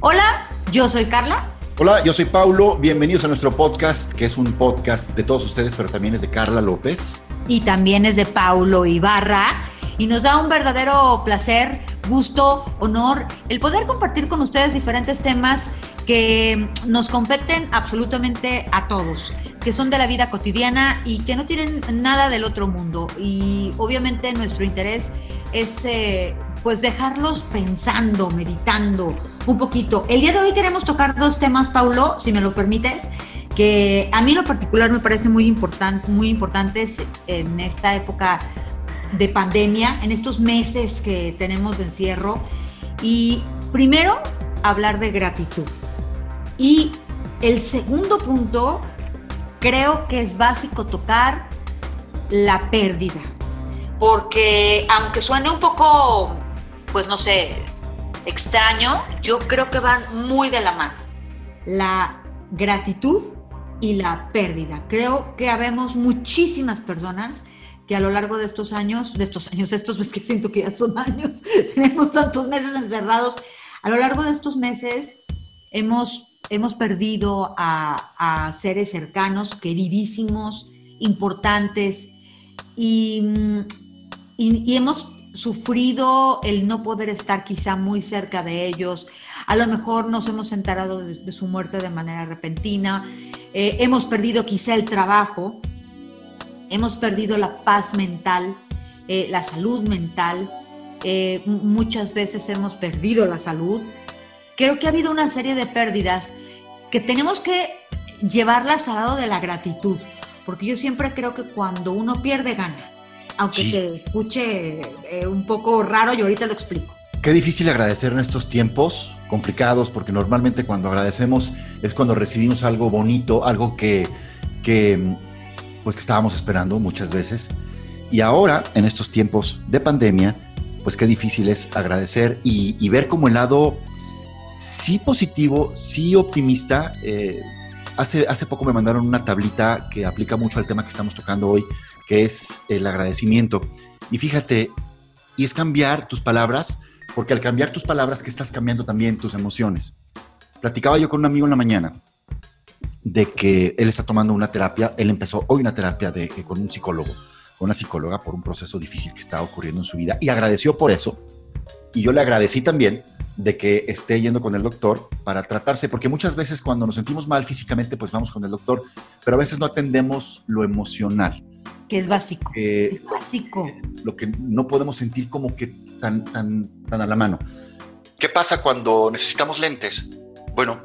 Hola, yo soy Carla. Hola, yo soy Paulo. Bienvenidos a nuestro podcast, que es un podcast de todos ustedes, pero también es de Carla López. Y también es de Paulo Ibarra. Y nos da un verdadero placer, gusto, honor el poder compartir con ustedes diferentes temas que nos competen absolutamente a todos, que son de la vida cotidiana y que no tienen nada del otro mundo. Y obviamente nuestro interés es eh, pues dejarlos pensando, meditando un poquito. El día de hoy queremos tocar dos temas, Paulo, si me lo permites, que a mí en lo particular me parece muy, importante, muy importantes en esta época de pandemia, en estos meses que tenemos de encierro. Y primero, hablar de gratitud. Y el segundo punto, creo que es básico tocar la pérdida. Porque aunque suene un poco, pues no sé, extraño, yo creo que van muy de la mano. La gratitud y la pérdida. Creo que habemos muchísimas personas que a lo largo de estos años, de estos años, estos meses que siento que ya son años, tenemos tantos meses encerrados, a lo largo de estos meses hemos hemos perdido a, seres cercanos, queridísimos, importantes, y, hemos sufrido el no poder estar quizá muy cerca de ellos. A lo mejor nos hemos enterado de, su muerte de manera repentina. Eh, hemos perdido quizá el trabajo. Hemos perdido la paz mental, eh, la salud mental. Eh, muchas veces hemos perdido la salud creo que ha habido una serie de pérdidas que tenemos que llevarlas al lado de la gratitud, porque yo siempre creo que cuando uno pierde, gana, aunque se escuche eh, un poco raro y ahorita lo explico. Qué difícil agradecer en estos tiempos complicados, porque normalmente cuando agradecemos es cuando recibimos algo bonito, algo que, que pues que estábamos esperando muchas veces. Y ahora, en estos tiempos de pandemia, pues qué difícil es agradecer y, y ver como el lado sí positivo, sí optimista. Eh, hace, hace poco me mandaron una tablita que aplica mucho al tema que estamos tocando hoy, que es el agradecimiento. Y fíjate, y es cambiar tus palabras, porque al cambiar tus palabras que estás cambiando también tus emociones. Platicaba yo con un amigo en la mañana de que él está tomando una terapia, él empezó hoy una terapia de, eh, con un psicólogo, con una psicóloga por un proceso difícil que estaba ocurriendo en su vida y agradeció por eso. Y yo le agradecí también de que esté yendo con el doctor para tratarse, porque muchas veces cuando nos sentimos mal físicamente, pues vamos con el doctor, pero a veces no atendemos lo emocional. Que es básico. es básico. Lo que no podemos sentir como que tan, tan, tan a la mano. ¿Qué pasa cuando necesitamos lentes? Bueno,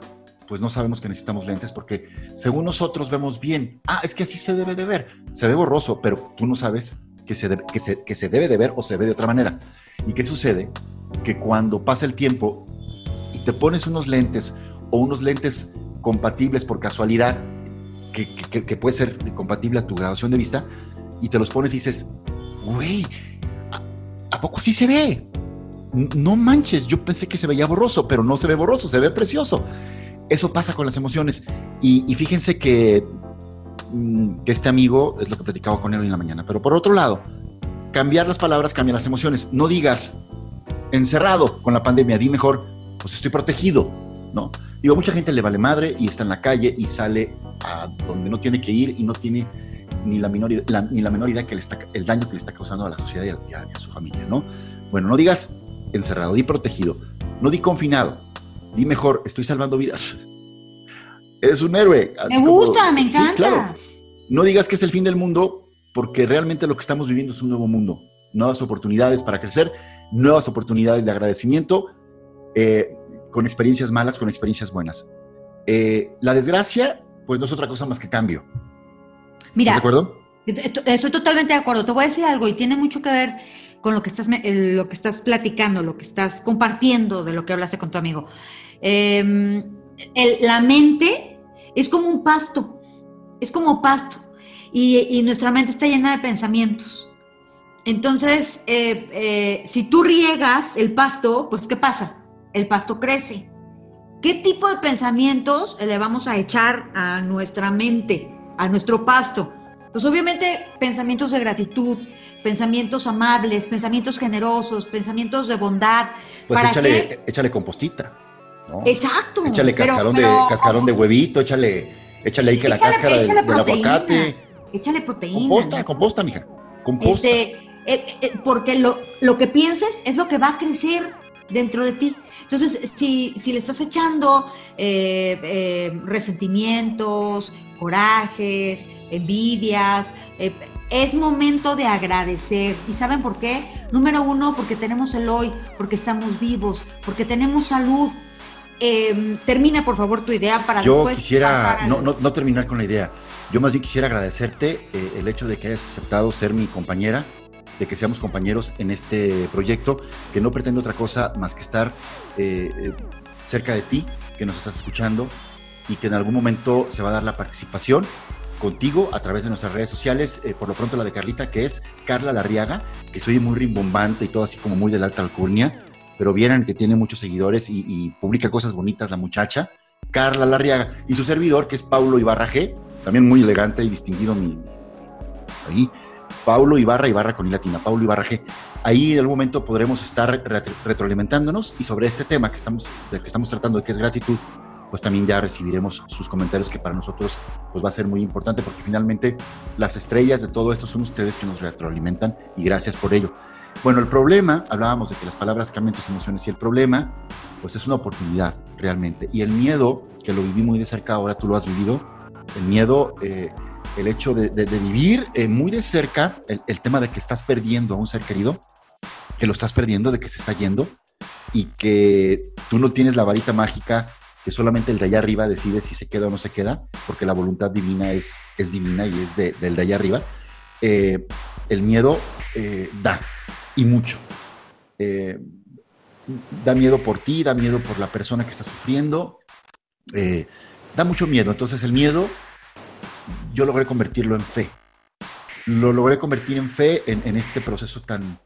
pues no sabemos que necesitamos lentes porque según nosotros vemos bien. Ah, es que así se debe de ver. Se ve borroso, pero tú no sabes que se, que se, que se debe de ver o se ve de otra manera. ¿Y qué sucede? que cuando pasa el tiempo y te pones unos lentes o unos lentes compatibles por casualidad, que, puede ser compatible a tu graduación de vista, y te los pones y dices, güey, ¿a, poco así se ve? No manches, yo pensé que se veía borroso, pero no se ve borroso, se ve precioso. Eso pasa con las emociones. Y, fíjense que, mm, que este amigo es lo que platicaba con él hoy en la mañana. Pero por otro lado, cambiar las palabras cambia las emociones. No digas, encerrado con la pandemia, di mejor, pues estoy protegido, ¿no? Digo, mucha gente le vale madre y está en la calle y sale a donde no tiene que ir y no tiene ni la menor, ni la menor idea que le está, el daño que le está causando a la sociedad y a, su familia, ¿no? Bueno, no digas encerrado, di protegido, no di confinado, di mejor, estoy salvando vidas. Eres un héroe. me gusta, me encanta. claro. No digas que es el fin del mundo porque realmente lo que estamos viviendo es un nuevo mundo, nuevas oportunidades para crecer nuevas oportunidades de agradecimiento eh, con experiencias malas, con experiencias buenas. Eh, la desgracia, pues no es otra cosa más que cambio. Mira, ¿Estás de acuerdo? Estoy totalmente de acuerdo. Te voy a decir algo y tiene mucho que ver con lo que estás, lo que estás platicando, lo que estás compartiendo de lo que hablaste con tu amigo. Em, la mente es como un pasto, es como pasto y nuestra mente está llena de pensamientos. Entonces, eh, eh, si tú riegas el pasto, pues ¿qué pasa? El pasto crece. ¿Qué tipo de pensamientos le vamos a echar a nuestra mente, a nuestro pasto? Pues obviamente pensamientos de gratitud, pensamientos amables, pensamientos generosos, pensamientos de bondad. Pues échale, échale compostita. Exacto. Échale cascarón, de, cascarón de huevito, échale, échale ahí que la cáscara del, aguacate. Échale proteína. Composta, composta, mija. Composta. Este, eh, eh, porque lo, lo que pienses es lo que va a crecer dentro de ti. Entonces, si, si le estás echando eh, resentimientos, corajes, envidias, es momento de agradecer. ¿Y saben por qué? Número uno, porque tenemos el hoy, porque estamos vivos, porque tenemos salud. Em, termina, por favor, tu idea para Yo quisiera no, no, no, terminar con la idea. Yo más bien quisiera agradecerte eh, el hecho de que hayas aceptado ser mi compañera, de que seamos compañeros en este proyecto, que no pretendo otra cosa más que estar eh, eh, cerca de ti, que nos estás escuchando y que en algún momento se va a dar la participación contigo a través de nuestras redes sociales, eh, por lo pronto la de Carlita, que es Carla Larriaga, que soy muy rimbombante y todo así como muy de la alta alcurnia, pero vieran que tiene muchos seguidores y, publica cosas bonitas la muchacha, Carla Larriaga, y su servidor, que es Paulo Ibarra G, también muy elegante y distinguido mi, ahí, Paulo Ibarra, Ibarra con I latina, Paulo Ibarra G. Ahí en algún momento podremos estar retroalimentándonos y sobre este tema que estamos, que estamos tratando, que es gratitud, pues también ya recibiremos sus comentarios que para nosotros pues va a ser muy importante porque finalmente las estrellas de todo esto son ustedes que nos retroalimentan y gracias por ello. Bueno, el problema, hablábamos de que las palabras cambian tus emociones y el problema pues es una oportunidad realmente y el miedo, que lo viví muy de cerca, ahora tú lo has vivido, el miedo, eh, el hecho de, vivir eh, muy de cerca el, tema de que estás perdiendo a un ser querido, que lo estás perdiendo, de que se está yendo y que tú no tienes la varita mágica que solamente el de allá arriba decide si se queda o no se queda, porque la voluntad divina es, es divina y es del de allá arriba, eh, el miedo eh, da, y mucho. Da miedo por ti, da miedo por la persona que está sufriendo, da mucho miedo. Entonces el miedo yo logré convertirlo en fe. Lo logré convertir en fe en, en este proceso tan,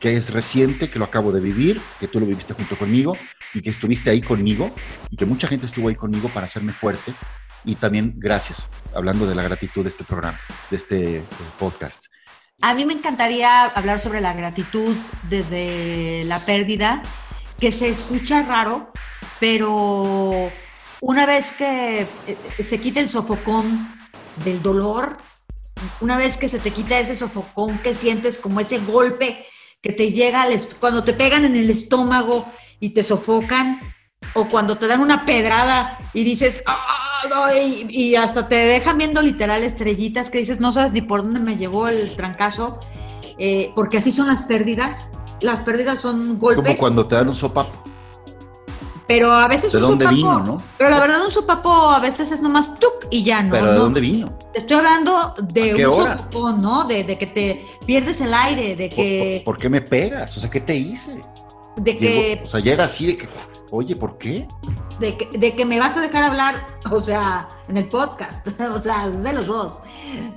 que es reciente, que lo acabo de vivir, que tú lo viviste junto conmigo y que estuviste ahí conmigo y que mucha gente estuvo ahí conmigo para hacerme fuerte. Y también gracias, hablando de la gratitud de este programa, de este eh, podcast. A mí me encantaría hablar sobre la gratitud desde la pérdida, que se escucha raro, pero una vez que eh, se quita el sofocón del dolor, una vez que se te quita ese sofocón que sientes como ese golpe que te llega cuando te pegan en el estómago y te sofocan, o cuando te dan una pedrada y dices, ah, y, hasta te dejan viendo literal estrellitas que dices, no sabes ni por dónde me llegó el trancazo, eh, porque así son las pérdidas. Las pérdidas son golpes. Como cuando te dan un sopapo. Pero a veces ¿De dónde vino, no? Pero la verdad un sopapo a veces es nomás tuk y ya no. ¿Pero de dónde vino? Te estoy hablando de un sopapón, ¿no? De, que te pierdes el aire, de que... ¿Por, qué me pegas? O sea, ¿qué te hice? De que... o sea, llega así de que... Oye, ¿por qué? De que, de que me vas a dejar hablar, o sea, en el podcast, o sea, de los dos.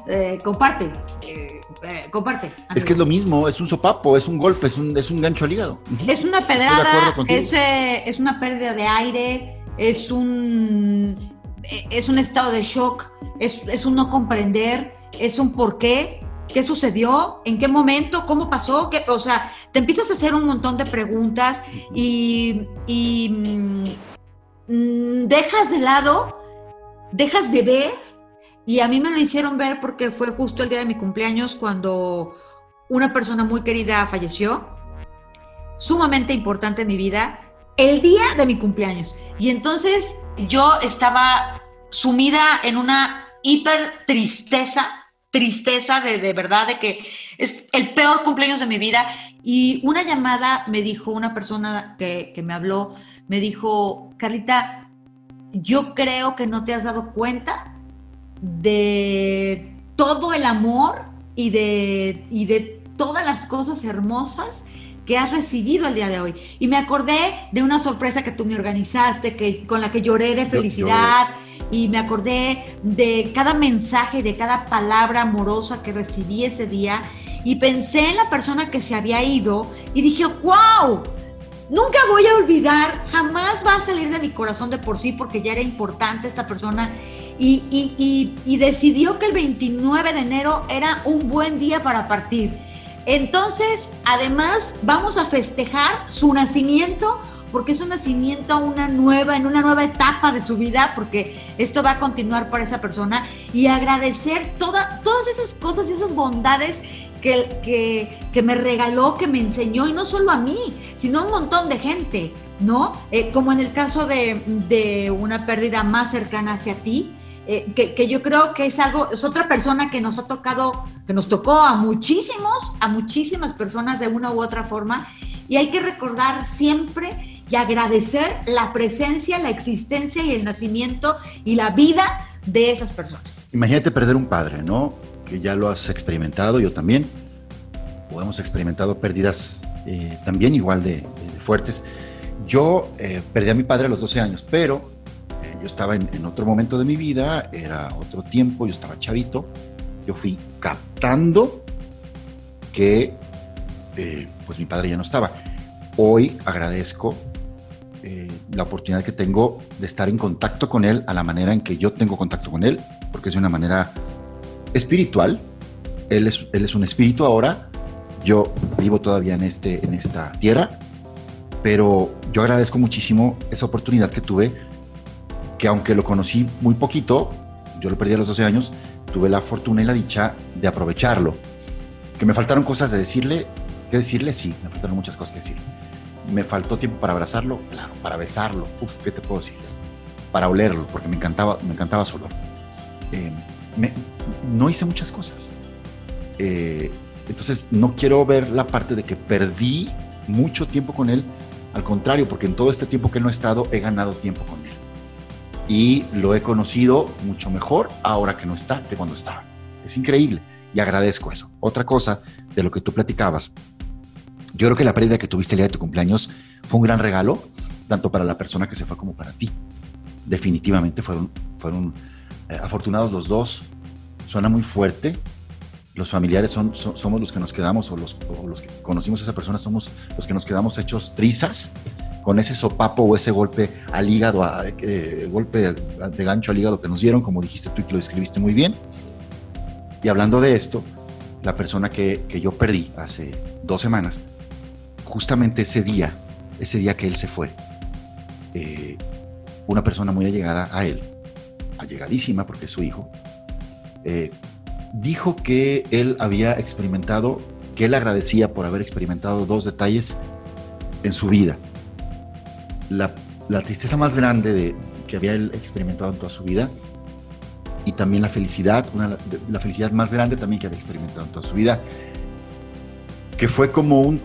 Eh, comparte. Eh, eh, comparte. Es que es lo mismo, es un sopapo, es un golpe, es un, es un gancho al hígado. Es una pedrada, es, eh, es, una pérdida de aire, es un, eh, es un estado de shock, es, es un no comprender, es un por qué, qué sucedió, en qué momento, cómo pasó, ¿Qué, o sea, te empiezas a hacer un montón de preguntas y, y mm, dejas de lado, dejas de ver y a mí me lo hicieron ver porque fue justo el día de mi cumpleaños cuando una persona muy querida falleció, sumamente importante en mi vida, el día de mi cumpleaños. Y entonces yo estaba sumida en una hiper tristeza, tristeza de, de verdad, de que es el peor cumpleaños de mi vida. Y una llamada me dijo, una persona que, que me habló, me dijo, Carlita, yo creo que no te has dado cuenta de todo el amor y de, y de todas las cosas hermosas que has recibido el día de hoy. Y me acordé de una sorpresa que tú me organizaste, que, con la que lloré de felicidad. Y me acordé de cada mensaje, de cada palabra amorosa que recibí ese día. Y pensé en la persona que se había ido y dije, wow, nunca voy a olvidar, jamás va a salir de mi corazón de por sí porque ya era importante esta persona y, decidió que el 29 de enero era un buen día para partir. Entonces, además, vamos a festejar su nacimiento porque es un nacimiento una nueva, en una nueva etapa de su vida, porque esto va a continuar para esa persona, y agradecer toda, todas esas cosas y esas bondades que, que, que, me regaló, que me enseñó, y no solo a mí, sino a un montón de gente, ¿no? Eh, como en el caso de, de, una pérdida más cercana hacia ti, eh, que, que, yo creo que es algo, es otra persona que nos ha tocado, que nos tocó a muchísimos, a muchísimas personas de una u otra forma, y hay que recordar siempre y agradecer la presencia, la existencia y el nacimiento y la vida de esas personas. Imagínate perder un padre, ¿no? Que ya lo has experimentado, yo también, o hemos experimentado pérdidas eh, también igual de, de, fuertes. Yo eh, perdí a mi padre a los 12 años, pero yo estaba en, otro momento de mi vida, era otro tiempo, yo estaba chavito, yo fui captando que eh, pues mi padre ya no estaba. Hoy agradezco eh, la oportunidad que tengo de estar en contacto con él a la manera en que yo tengo contacto con él, porque es de una manera espiritual. Él es, él es un espíritu ahora, yo vivo todavía en, este, en esta tierra, pero yo agradezco muchísimo esa oportunidad que tuve, que aunque lo conocí muy poquito, yo lo perdí a los 12 años, tuve la fortuna y la dicha de aprovecharlo. Que me faltaron cosas de decirle, que decirle, sí, me faltaron muchas cosas que decirle. Me faltó tiempo para abrazarlo, claro, para besarlo, uf, ¿qué te puedo decir? Para olerlo, porque me encantaba, me encantaba su olor. Eh, no hice muchas cosas. Eh, entonces no quiero ver la parte de que perdí mucho tiempo con él, al contrario, porque en todo este tiempo que no he estado he ganado tiempo con él. Y lo he conocido mucho mejor ahora que no está que cuando estaba. Es increíble y agradezco eso. Otra cosa de lo que tú platicabas, yo creo que la pérdida que tuviste el día de tu cumpleaños fue un gran regalo, tanto para la persona que se fue como para ti. Definitivamente fueron, fueron eh, afortunados los dos. Suena muy fuerte. Los familiares son, son, somos los que nos quedamos, o los, o los que conocimos a esa persona, somos los que nos quedamos hechos trizas con ese sopapo o ese golpe al hígado, a, eh, golpe de gancho al hígado que nos dieron, como dijiste tú y que lo describiste muy bien. Y hablando de esto, la persona que, que yo perdí hace dos semanas, justamente ese día, ese día que él se fue, eh, una persona muy allegada a él, allegadísima porque es su hijo, eh, dijo que él había experimentado, que él agradecía por haber experimentado dos detalles en su vida. La, la tristeza más grande de, que había él experimentado en toda su vida y también la felicidad, una, la felicidad más grande también que había experimentado en toda su vida, que fue como un,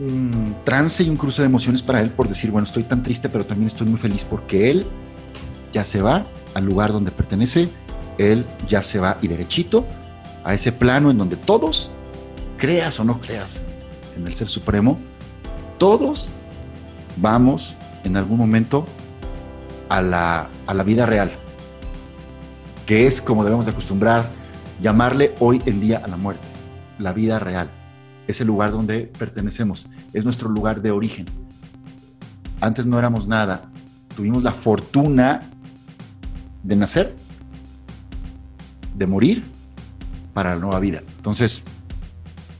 un, un, trance y un cruce de emociones para él por decir, bueno, estoy tan triste, pero también estoy muy feliz porque él ya se va al lugar donde pertenece, él ya se va y derechito a ese plano en donde todos, creas o no creas en el Ser Supremo, todos vamos en algún momento a la, a la vida real, que es como debemos de acostumbrar llamarle hoy en día a la muerte, la vida real. Es el lugar donde pertenecemos, es nuestro lugar de origen. Antes no éramos nada, tuvimos la fortuna de nacer, de morir para la nueva vida. Entonces,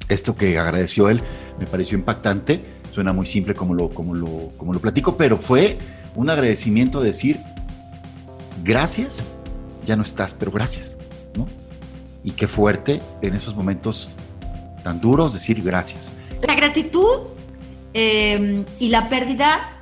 esto que agradeció él me pareció impactante, suena muy simple como lo, como lo, como lo platico, pero fue un agradecimiento de decir, gracias ya no estás, pero gracias, ¿no? Y qué fuerte en esos momentos tan duros decir gracias. La gratitud eh, y la pérdida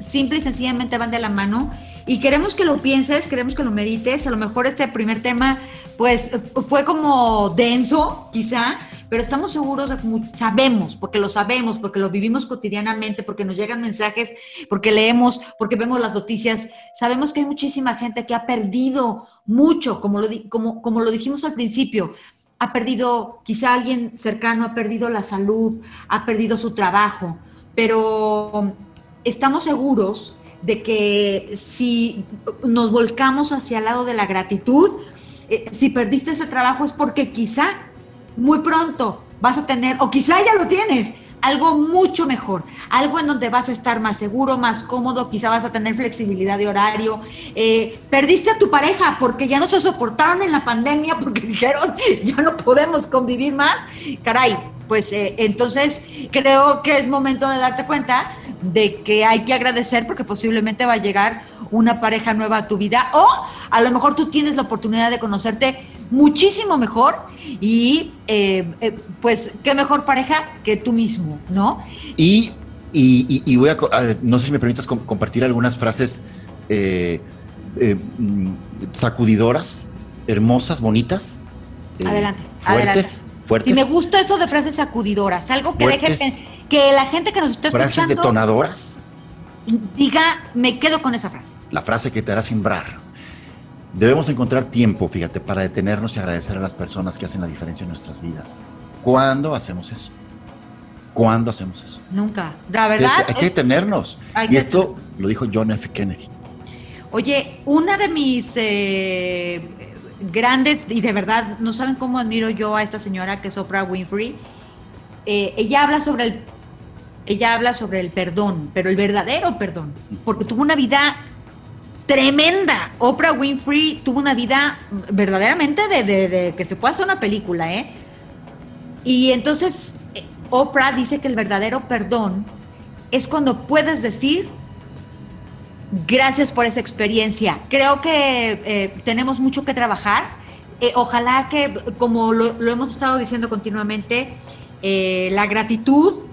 simple y sencillamente van de la mano y queremos que lo pienses, queremos que lo medites. A lo mejor este primer tema, pues, fue como denso, quizá, pero estamos seguros, sabemos, porque lo sabemos, porque lo vivimos cotidianamente, porque nos llegan mensajes, porque leemos, porque vemos las noticias. Sabemos que hay muchísima gente que ha perdido mucho, como lo, como, como lo dijimos al principio. Ha perdido, quizá alguien cercano ha perdido la salud, ha perdido su trabajo, pero estamos seguros de que si nos volcamos hacia el lado de la gratitud, eh, si perdiste ese trabajo es porque quizá muy pronto vas a tener, o quizá ya lo tienes, algo mucho mejor, algo en donde vas a estar más seguro, más cómodo, quizá vas a tener flexibilidad de horario. Eh, perdiste a tu pareja porque ya no se soportaron en la pandemia, porque dijeron, ya no podemos convivir más. Caray, pues eh, entonces creo que es momento de darte cuenta de que hay que agradecer porque posiblemente va a llegar una pareja nueva a tu vida o a lo mejor tú tienes la oportunidad de conocerte muchísimo mejor y eh, eh, pues qué mejor pareja que tú mismo, ¿no? Y, y, voy a, no sé si me permitas compartir algunas frases eh, mm, sacudidoras, hermosas, bonitas. adelante. Fuertes. Fuertes. Y me gusta eso de frases sacudidoras, algo que deje que la gente que nos está escuchando. Frases detonadoras. Diga, me quedo con esa frase. La frase que te hará simbrar. Debemos encontrar tiempo, fíjate, para detenernos y agradecer a las personas que hacen la diferencia en nuestras vidas. ¿Cuándo hacemos eso? ¿Cuándo hacemos eso? Nunca. La verdad. Hay que detenernos. y esto lo dijo John F. Kennedy. Oye, una de mis eh, grandes, y de verdad, no saben cómo admiro yo a esta señora que es Oprah Winfrey. Eh, ella habla sobre el ella habla sobre el perdón, pero el verdadero perdón, porque tuvo una vida tremenda. Oprah Winfrey tuvo una vida verdaderamente de, que se puede hacer una película, ¿eh? Y entonces eh, Oprah dice que el verdadero perdón es cuando puedes decir gracias por esa experiencia. Creo que eh, tenemos mucho que trabajar. Eh, ojalá que, como lo, lo, hemos estado diciendo continuamente, la gratitud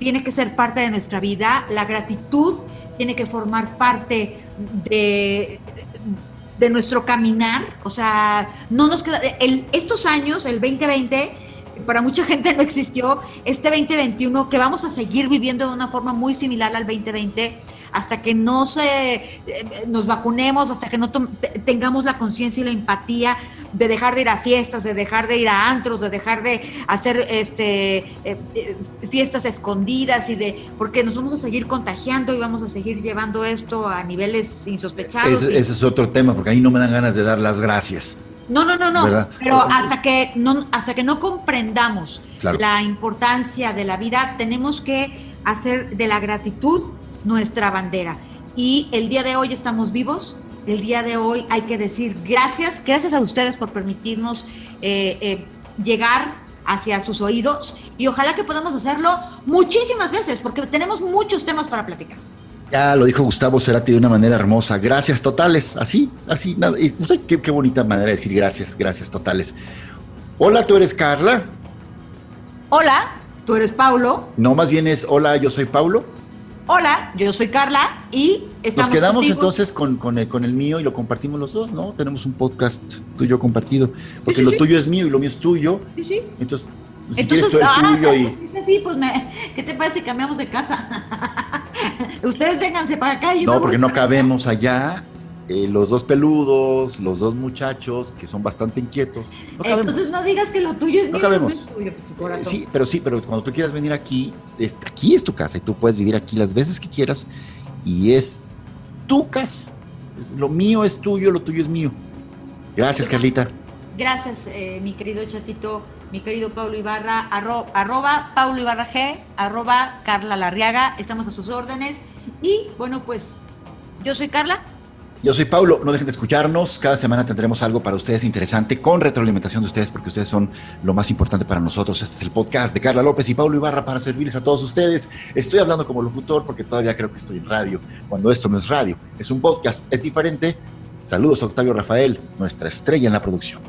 tiene que ser parte de nuestra vida, la gratitud tiene que formar parte de, de nuestro caminar, o sea, no nos queda, el, estos años, el 2020, para mucha gente no existió, este 2021 que vamos a seguir viviendo de una forma muy similar al 2020, hasta que no se, eh, nos vacunemos, hasta que no tengamos la conciencia y la empatía de dejar de ir a fiestas, de dejar de ir a antros, de dejar de hacer este, eh, eh, fiestas escondidas y de, porque nos vamos a seguir contagiando y vamos a seguir llevando esto a niveles insospechados. Ese, es otro tema, porque ahí no me dan ganas de dar las gracias. No, no, no, no. Pero hasta que no, hasta que no comprendamos la importancia de la vida, tenemos que hacer de la gratitud nuestra bandera. Y el día de hoy estamos vivos, el día de hoy hay que decir gracias, gracias a ustedes por permitirnos eh, eh, llegar hacia sus oídos y ojalá que podamos hacerlo muchísimas veces porque tenemos muchos temas para platicar. Ya lo dijo Gustavo Cerati de una manera hermosa. Gracias totales. Así, así. Nada. Y qué, qué bonita manera de decir gracias, gracias totales. Hola, tú eres Carla. Hola, tú eres Paulo. No, más bien es hola, yo soy Paulo. Hola, yo soy Carla y estamos. Nos quedamos entonces con, con, el, con el mío y lo compartimos los dos, ¿no? Tenemos un podcast tuyo compartido. Porque lo tuyo es mío y lo mío es tuyo. Sí, sí. Entonces, si quieres tú el ah, tuyo y. Sí, pues me, ¿qué te parece si cambiamos de casa? Ustedes vénganse para acá. Y no, porque no cabemos allá eh, los dos peludos, los dos muchachos que son bastante inquietos. Entonces no digas que lo tuyo es no mío, cabemos. tuyo, pues, sí, pero sí, pero cuando tú quieras venir aquí, aquí es tu casa y tú puedes vivir aquí las veces que quieras y es tu casa. lo mío es tuyo, lo tuyo es mío. Gracias, Carlita. Gracias, eh, mi querido chatito, mi querido Pablo Ibarra, arroba Paulo Ibarra G, arroba Carla Larriaga, estamos a sus órdenes. Y bueno, pues yo soy Carla, yo soy Paulo, no dejen de escucharnos. Cada semana tendremos algo para ustedes interesante con retroalimentación de ustedes porque ustedes son lo más importante para nosotros. Este es el podcast de Carla López y Paulo Ibarra para servirles a todos ustedes. Estoy hablando como locutor porque todavía creo que estoy en radio, cuando esto no es radio, es un podcast, es diferente. Saludos a Octavio Rafael, nuestra estrella en la producción.